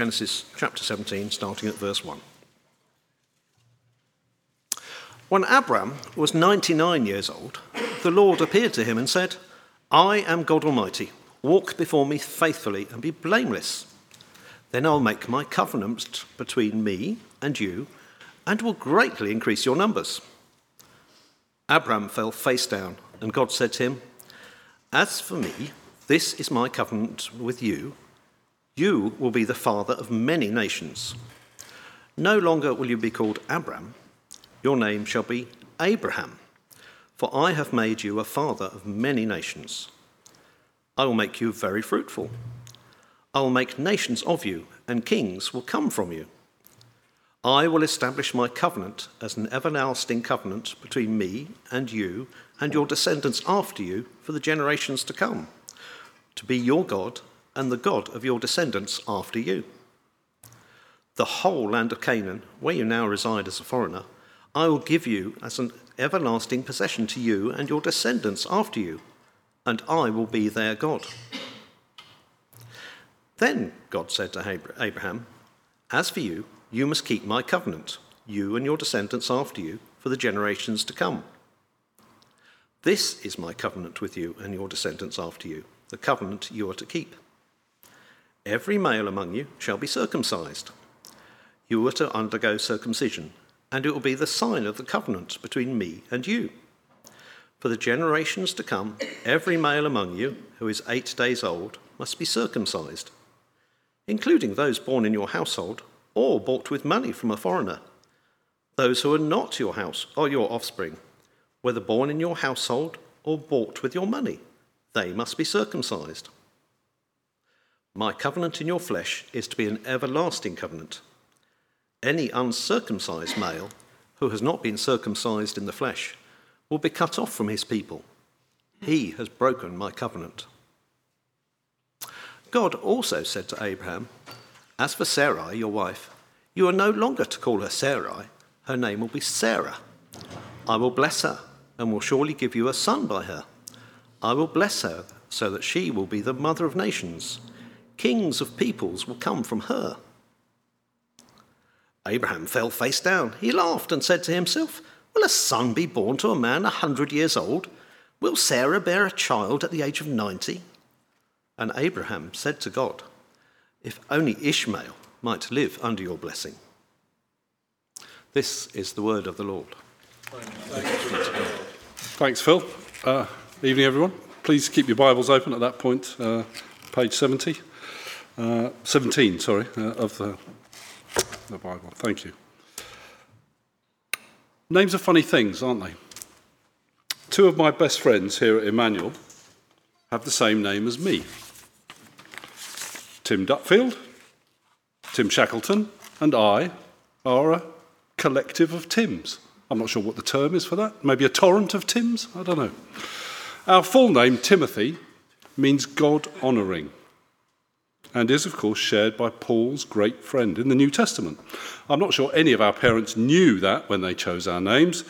Genesis chapter 17, starting at verse 1. When Abram was 99 years old, the Lord appeared to him and said, I am God Almighty. Walk before me faithfully and be blameless. Then I'll make my covenant between me and you and will greatly increase your numbers. Abram fell face down, and God said to him, As for me, this is my covenant with you. You will be the father of many nations. No longer will you be called Abram, your name shall be Abraham, for I have made you a father of many nations. I will make you very fruitful. I will make nations of you, and kings will come from you. I will establish my covenant as an everlasting covenant between me and you and your descendants after you for the generations to come, to be your God and the God of your descendants after you. The whole land of Canaan, where you now reside as a foreigner, I will give you as an everlasting possession to you and your descendants after you, and I will be their God. Then God said to Abraham, As for you, you must keep my covenant, you and your descendants after you, for the generations to come. This is my covenant with you and your descendants after you, the covenant you are to keep. Every male among you shall be circumcised. You are to undergo circumcision, and it will be the sign of the covenant between me and you. For the generations to come, every male among you who is eight days old must be circumcised, including those born in your household or bought with money from a foreigner. Those who are not your house or your offspring, whether born in your household or bought with your money, they must be circumcised. My covenant in your flesh is to be an everlasting covenant. Any uncircumcised male who has not been circumcised in the flesh will be cut off from his people. He has broken my covenant. God also said to Abraham, as for Sarai, your wife, you are no longer to call her Sarai, her name will be Sarah. I will bless her and will surely give you a son by her. I will bless her so that she will be the mother of nations. Kings of peoples will come from her. Abraham fell face down. He laughed and said to himself, Will a son be born to a man a hundred years old? Will Sarah bear a child at the age of ninety? And Abraham said to God, if only Ishmael might live under your blessing. This is the word of the Lord. Thanks, Phil. Uh, evening, everyone. Please keep your Bibles open at that point, uh, page 70. Uh, 17, sorry, uh, of the, the Bible. Thank you. Names are funny things, aren't they? Two of my best friends here at Emmanuel have the same name as me. Tim Dupfield, Tim Shackleton, and I are a collective of Tims. I'm not sure what the term is for that. Maybe a torrent of Tims? I don't know. Our full name, Timothy, means God honouring and is, of course, shared by Paul's great friend in the New Testament. I'm not sure any of our parents knew that when they chose our names,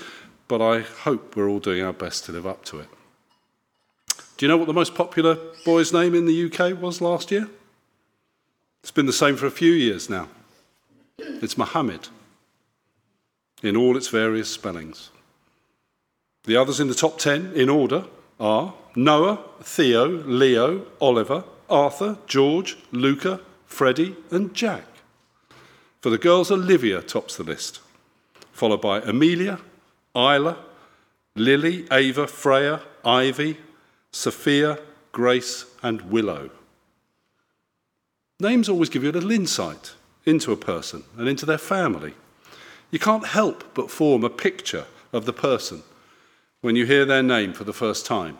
but I hope we're all doing our best to live up to it. Do you know what the most popular boy's name in the UK was last year? It's been the same for a few years now. It's Mohammed in all its various spellings. The others in the top 10 in order are Noah, Theo, Leo, Oliver, Arthur, George, Luca, Freddie, and Jack. For the girls, Olivia tops the list, followed by Amelia, Isla, Lily, Ava, Freya, Ivy, Sophia, Grace, and Willow. Names always give you a little insight into a person and into their family. You can't help but form a picture of the person when you hear their name for the first time.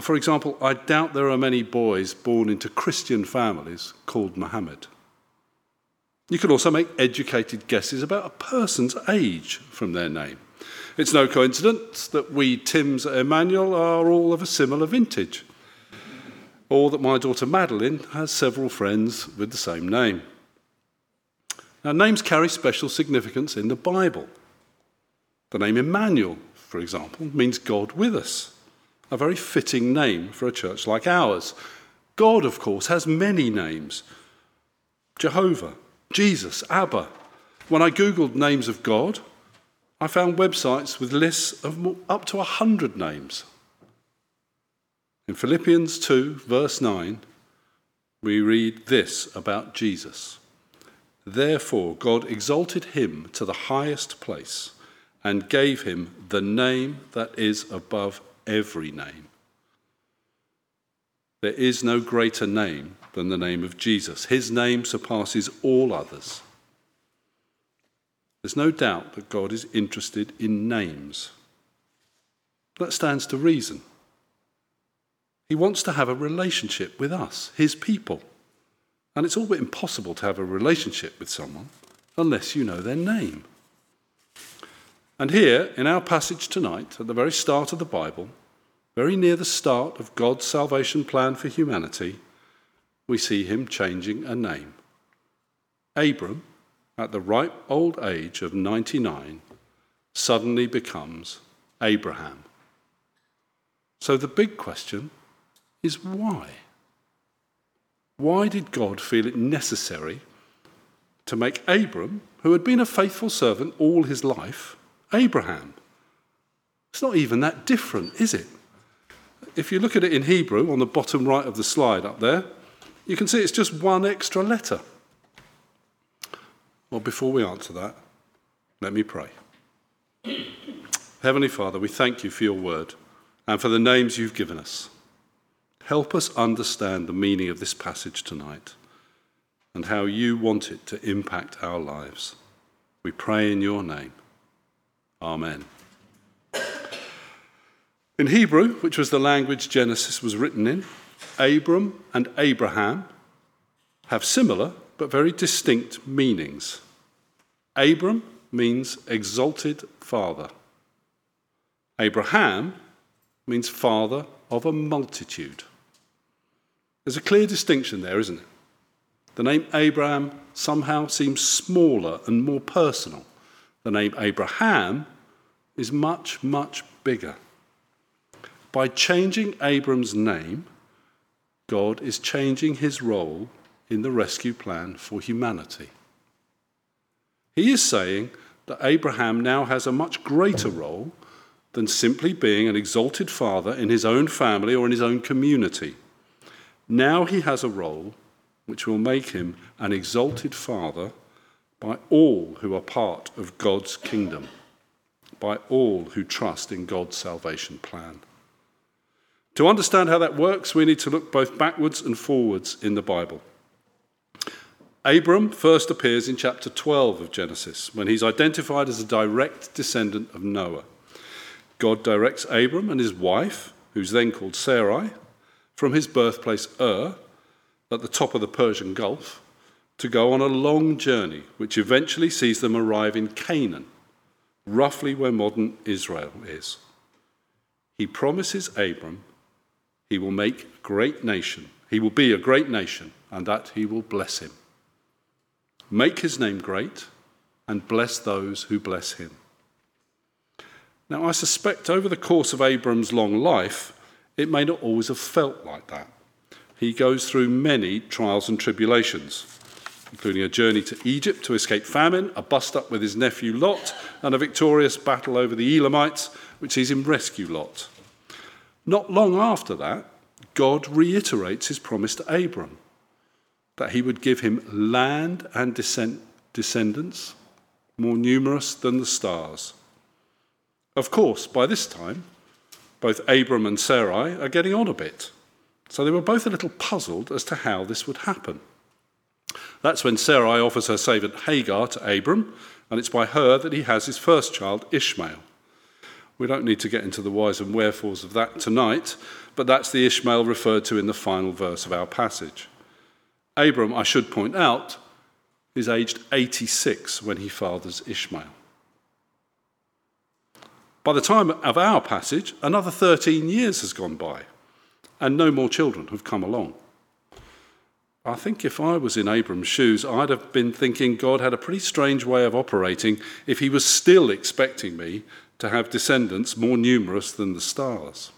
For example, I doubt there are many boys born into Christian families called Mohammed. You can also make educated guesses about a person's age from their name. It's no coincidence that we Tims at Emmanuel are all of a similar vintage or that my daughter Madeline has several friends with the same name. Now, names carry special significance in the Bible. The name Emmanuel, for example, means God with us, a very fitting name for a church like ours. God, of course, has many names. Jehovah, Jesus, Abba. When I Googled names of God, I found websites with lists of up to 100 names. In Philippians 2, verse 9, we read this about Jesus. Therefore, God exalted him to the highest place and gave him the name that is above every name. There is no greater name than the name of Jesus. His name surpasses all others. There's no doubt that God is interested in names. That stands to reason. He wants to have a relationship with us, his people. And it's all but impossible to have a relationship with someone unless you know their name. And here, in our passage tonight, at the very start of the Bible, very near the start of God's salvation plan for humanity, we see him changing a name. Abram, at the ripe old age of 99, suddenly becomes Abraham. So the big question is why? Why did God feel it necessary to make Abram, who had been a faithful servant all his life, Abraham? It's not even that different, is it? If you look at it in Hebrew on the bottom right of the slide up there, you can see it's just one extra letter. Well, before we answer that, let me pray. Heavenly Father, we thank you for your word and for the names you've given us. Help us understand the meaning of this passage tonight and how you want it to impact our lives. We pray in your name. Amen. In Hebrew, which was the language Genesis was written in, Abram and Abraham have similar but very distinct meanings. Abram means exalted father. Abraham means father of a multitude. There's a clear distinction there, isn't it? The name Abraham somehow seems smaller and more personal. The name Abraham is much, much bigger. By changing Abram's name, God is changing his role in the rescue plan for humanity. He is saying that Abraham now has a much greater role than simply being an exalted father in his own family or in his own community. Now he has a role which will make him an exalted father by all who are part of God's kingdom, by all who trust in God's salvation plan. To understand how that works, we need to look both backwards and forwards in the Bible. Abram first appears in chapter 12 of Genesis when he's identified as a direct descendant of Noah. God directs Abram and his wife, who's then called Sarai, from his birthplace Ur at the top of the Persian Gulf to go on a long journey, which eventually sees them arrive in Canaan, roughly where modern Israel is. He promises Abram he will make a great nation. He will be a great nation, and that he will bless him make his name great, and bless those who bless him. Now, I suspect over the course of Abram's long life, it may not always have felt like that. He goes through many trials and tribulations, including a journey to Egypt to escape famine, a bust up with his nephew Lot, and a victorious battle over the Elamites, which sees him rescue Lot. Not long after that, God reiterates his promise to Abram that he would give him land and descendants more numerous than the stars. Of course, by this time, both Abram and Sarai are getting on a bit, so they were both a little puzzled as to how this would happen. That's when Sarai offers her servant Hagar to Abram, and it's by her that he has his first child, Ishmael. We don't need to get into the whys and wherefores of that tonight, but that's the Ishmael referred to in the final verse of our passage. Abram, I should point out, is aged 86 when he fathers Ishmael. By the time of our passage, another 13 years has gone by, and no more children have come along. I think if I was in Abram's shoes, I'd have been thinking God had a pretty strange way of operating if he was still expecting me to have descendants more numerous than the stars.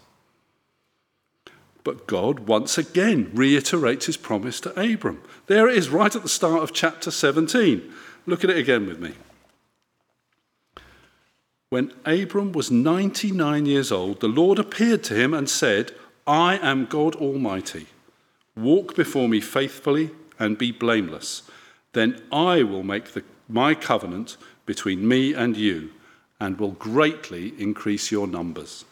But God once again reiterates his promise to Abram. There it is, right at the start of chapter 17. Look at it again with me. When Abram was 99 years old, the Lord appeared to him and said, I am God Almighty. Walk before me faithfully and be blameless. Then I will make the, my covenant between me and you and will greatly increase your numbers.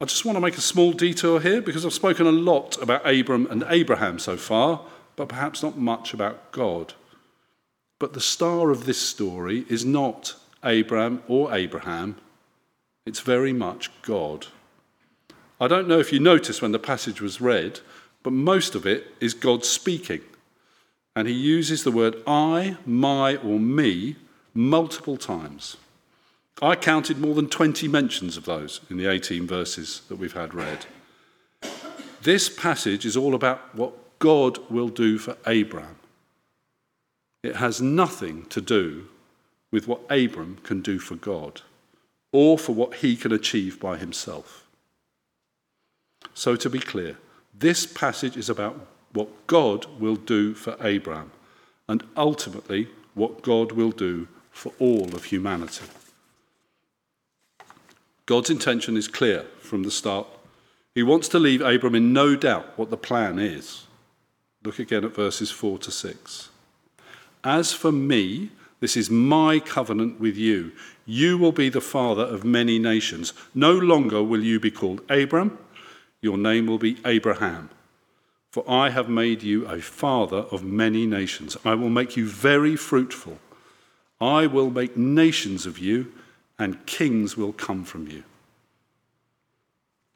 I just want to make a small detour here because I've spoken a lot about Abram and Abraham so far, but perhaps not much about God. But the star of this story is not Abram or Abraham, it's very much God. I don't know if you noticed when the passage was read, but most of it is God speaking. And he uses the word I, my, or me multiple times. I counted more than 20 mentions of those in the 18 verses that we've had read. This passage is all about what God will do for Abraham. It has nothing to do with what Abram can do for God or for what he can achieve by himself. So, to be clear, this passage is about what God will do for Abraham and ultimately what God will do for all of humanity. God's intention is clear from the start. He wants to leave Abram in no doubt what the plan is. Look again at verses 4 to 6. As for me, this is my covenant with you. You will be the father of many nations. No longer will you be called Abram, your name will be Abraham. For I have made you a father of many nations. I will make you very fruitful. I will make nations of you, and kings will come from you.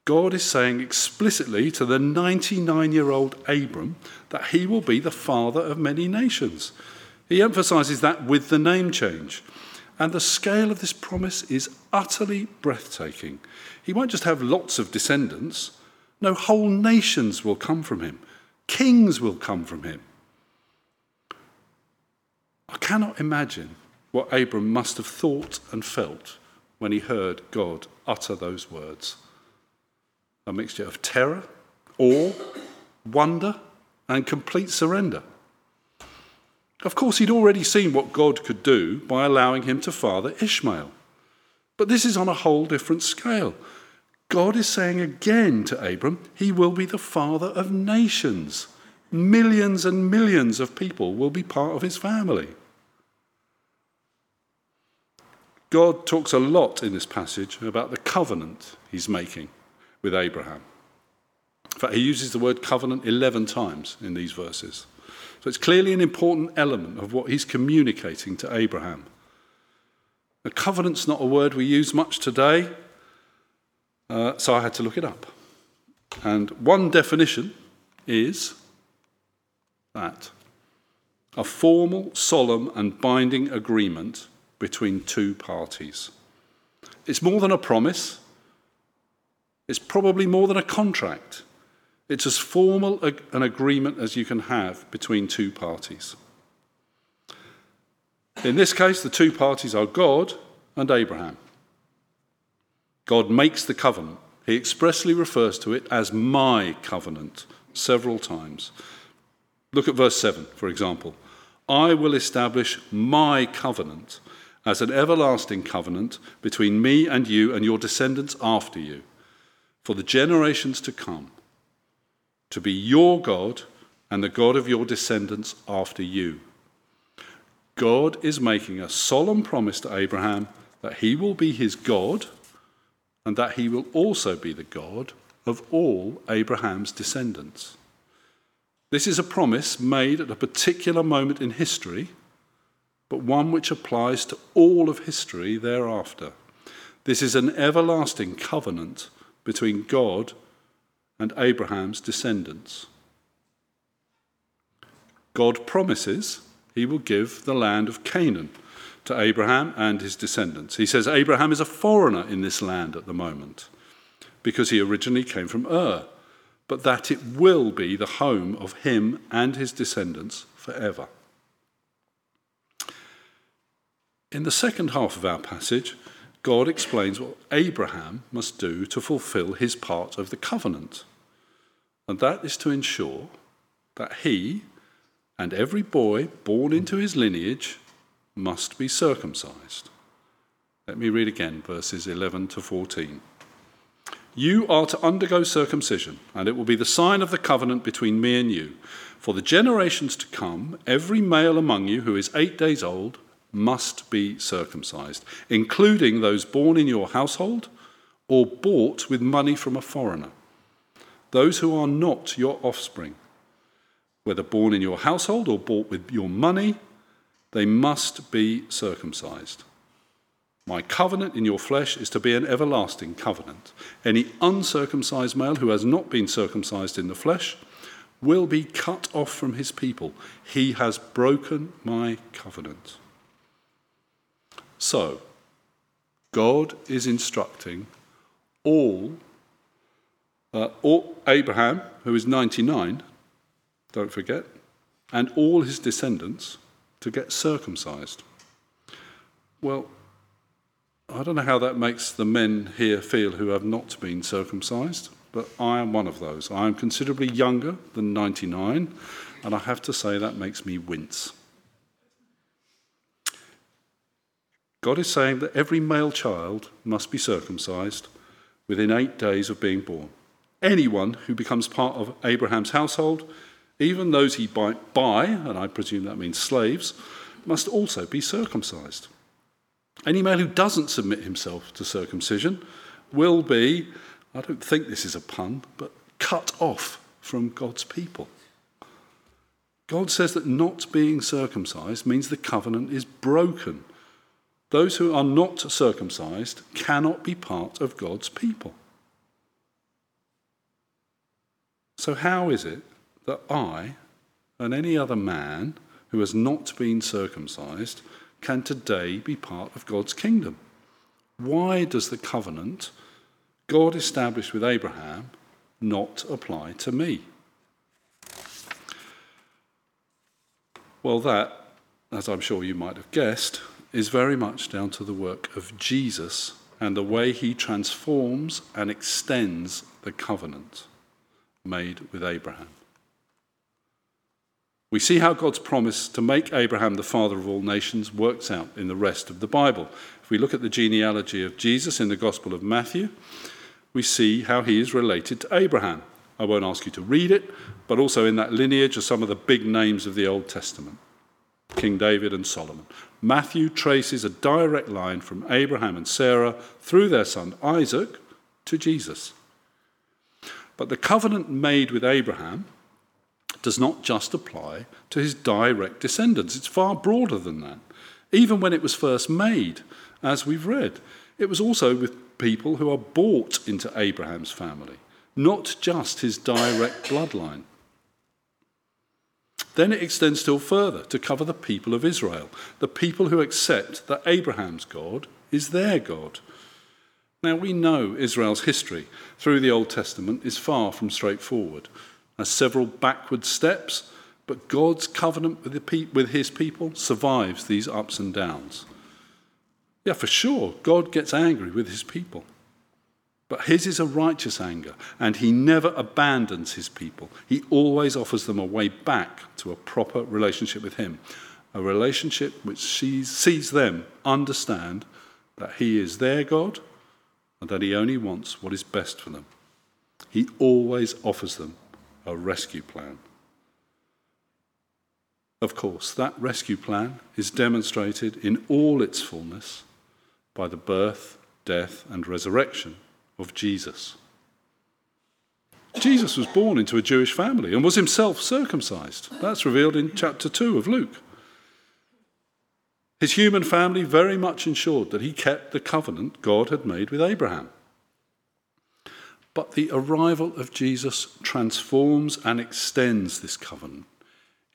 God is saying explicitly to the 99 year old Abram that he will be the father of many nations. He emphasizes that with the name change. And the scale of this promise is utterly breathtaking. He won't just have lots of descendants, no, whole nations will come from him, kings will come from him. I cannot imagine what Abram must have thought and felt when he heard God utter those words a mixture of terror, awe, wonder, and complete surrender. Of course, he'd already seen what God could do by allowing him to father Ishmael. But this is on a whole different scale. God is saying again to Abram, he will be the father of nations. Millions and millions of people will be part of his family. God talks a lot in this passage about the covenant he's making with Abraham. In fact, he uses the word covenant 11 times in these verses. So it's clearly an important element of what he's communicating to Abraham. A covenant's not a word we use much today, uh, so I had to look it up. And one definition is that a formal, solemn, and binding agreement between two parties. It's more than a promise, it's probably more than a contract. It's as formal an agreement as you can have between two parties. In this case, the two parties are God and Abraham. God makes the covenant. He expressly refers to it as my covenant several times. Look at verse 7, for example. I will establish my covenant as an everlasting covenant between me and you and your descendants after you, for the generations to come, to be your God and the God of your descendants after you. God is making a solemn promise to Abraham that he will be his God and that he will also be the God of all Abraham's descendants. This is a promise made at a particular moment in history but one which applies to all of history thereafter. This is an everlasting covenant between God and Abraham's descendants. God promises he will give the land of Canaan to Abraham and his descendants. He says Abraham is a foreigner in this land at the moment because he originally came from Ur, but that it will be the home of him and his descendants forever. In the second half of our passage, God explains what Abraham must do to fulfill his part of the covenant. And that is to ensure that he and every boy born into his lineage must be circumcised. Let me read again verses 11 to 14. You are to undergo circumcision, and it will be the sign of the covenant between me and you. For the generations to come, every male among you who is eight days old must be circumcised, including those born in your household or bought with money from a foreigner, those who are not your offspring, whether born in your household or bought with your money, they must be circumcised. My covenant in your flesh is to be an everlasting covenant. Any uncircumcised male who has not been circumcised in the flesh will be cut off from his people. He has broken my covenant. So, God is instructing all, uh, all Abraham, who is 99, don't forget, and all his descendants to get circumcised. Well, I don't know how that makes the men here feel who have not been circumcised, but I am one of those. I am considerably younger than 99, and I have to say that makes me wince. God is saying that every male child must be circumcised within eight days of being born. Anyone who becomes part of Abraham's household, even those he might buy, and I presume that means slaves, must also be circumcised. Any male who doesn't submit himself to circumcision will be, I don't think this is a pun, but cut off from God's people. God says that not being circumcised means the covenant is broken those who are not circumcised cannot be part of God's people. So, how is it that I and any other man who has not been circumcised can today be part of God's kingdom? Why does the covenant God established with Abraham not apply to me? Well, that, as I'm sure you might have guessed, is very much down to the work of Jesus and the way he transforms and extends the covenant made with Abraham. We see how God's promise to make Abraham the father of all nations works out in the rest of the Bible. If we look at the genealogy of Jesus in the Gospel of Matthew, we see how he is related to Abraham. I won't ask you to read it, but also in that lineage are some of the big names of the Old Testament King David and Solomon. Matthew traces a direct line from Abraham and Sarah through their son Isaac to Jesus. But the covenant made with Abraham does not just apply to his direct descendants, it's far broader than that. Even when it was first made, as we've read, it was also with people who are bought into Abraham's family, not just his direct bloodline. Then it extends still further to cover the people of Israel, the people who accept that Abraham's God is their God. Now, we know Israel's history through the Old Testament is far from straightforward, has several backward steps, but God's covenant with, pe- with his people survives these ups and downs. Yeah, for sure, God gets angry with his people. But his is a righteous anger, and he never abandons his people. He always offers them a way back to a proper relationship with him, a relationship which sees them understand that he is their God and that he only wants what is best for them. He always offers them a rescue plan. Of course, that rescue plan is demonstrated in all its fullness by the birth, death, and resurrection of Jesus. Jesus was born into a Jewish family and was himself circumcised. That's revealed in chapter 2 of Luke. His human family very much ensured that he kept the covenant God had made with Abraham. But the arrival of Jesus transforms and extends this covenant.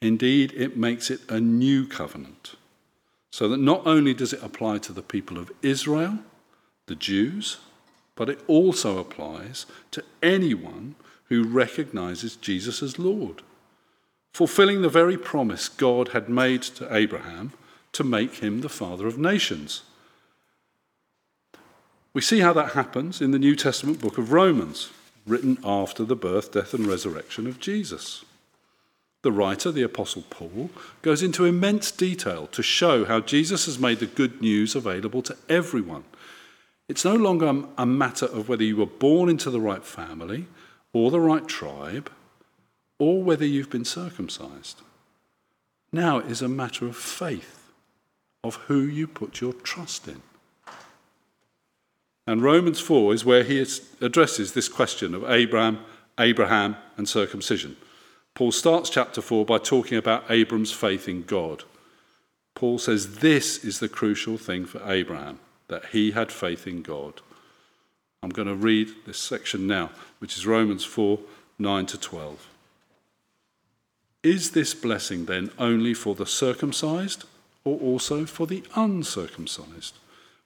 Indeed, it makes it a new covenant, so that not only does it apply to the people of Israel, the Jews, but it also applies to anyone who recognizes Jesus as Lord, fulfilling the very promise God had made to Abraham to make him the father of nations. We see how that happens in the New Testament book of Romans, written after the birth, death, and resurrection of Jesus. The writer, the Apostle Paul, goes into immense detail to show how Jesus has made the good news available to everyone. It's no longer a matter of whether you were born into the right family or the right tribe or whether you've been circumcised. Now it is a matter of faith, of who you put your trust in. And Romans 4 is where he addresses this question of Abraham, Abraham, and circumcision. Paul starts chapter 4 by talking about Abram's faith in God. Paul says this is the crucial thing for Abraham, that he had faith in God. I'm going to read this section now, which is Romans 4 9 to 12. Is this blessing then only for the circumcised or also for the uncircumcised?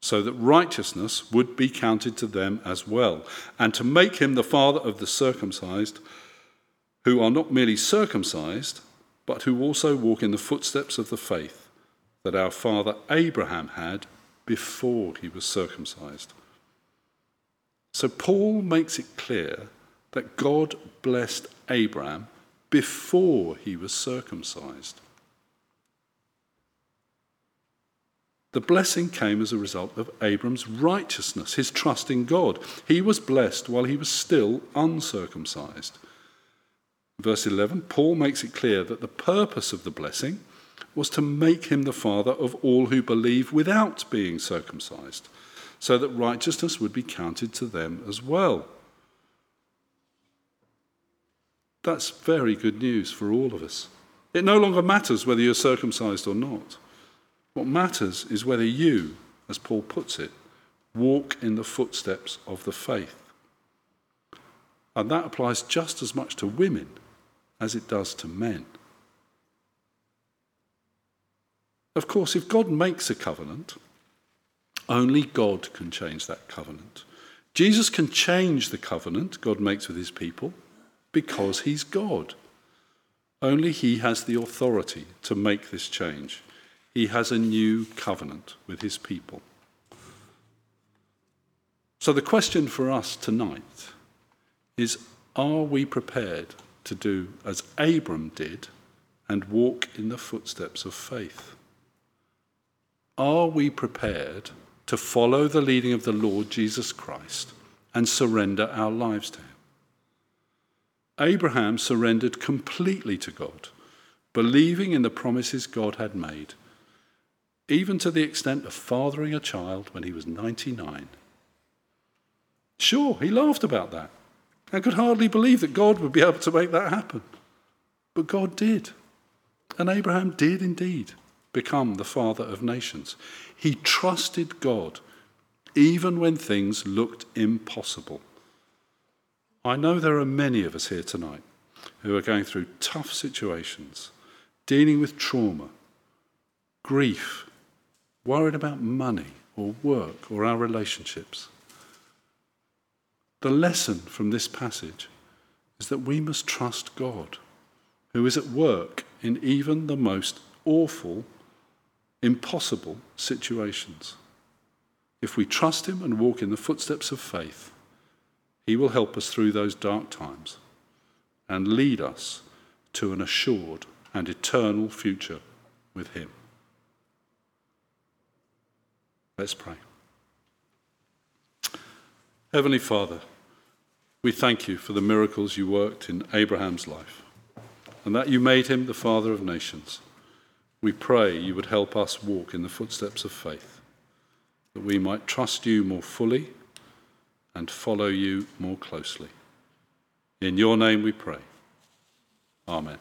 so that righteousness would be counted to them as well, and to make him the father of the circumcised, who are not merely circumcised, but who also walk in the footsteps of the faith that our father Abraham had before he was circumcised. So Paul makes it clear that God blessed Abraham before he was circumcised. The blessing came as a result of Abram's righteousness, his trust in God. He was blessed while he was still uncircumcised. Verse 11, Paul makes it clear that the purpose of the blessing was to make him the father of all who believe without being circumcised, so that righteousness would be counted to them as well. That's very good news for all of us. It no longer matters whether you're circumcised or not. What matters is whether you, as Paul puts it, walk in the footsteps of the faith. And that applies just as much to women as it does to men. Of course, if God makes a covenant, only God can change that covenant. Jesus can change the covenant God makes with his people because he's God. Only he has the authority to make this change he has a new covenant with his people. So, the question for us tonight is are we prepared to do as Abram did and walk in the footsteps of faith? Are we prepared to follow the leading of the Lord Jesus Christ and surrender our lives to him? Abraham surrendered completely to God, believing in the promises God had made even to the extent of fathering a child when he was 99. Sure, he laughed about that and could hardly believe that God would be able to make that happen. But God did. And Abraham did indeed become the father of nations. He trusted God even when things looked impossible. I know there are many of us here tonight who are going through tough situations, dealing with trauma, grief, worried about money or work or our relationships. The lesson from this passage is that we must trust God, who is at work in even the most awful, impossible situations. If we trust Him and walk in the footsteps of faith, He will help us through those dark times and lead us to an assured and eternal future with Him. Let's pray. Heavenly Father, we thank you for the miracles you worked in Abraham's life and that you made him the father of nations. We pray you would help us walk in the footsteps of faith, that we might trust you more fully and follow you more closely. In your name we pray. Amen.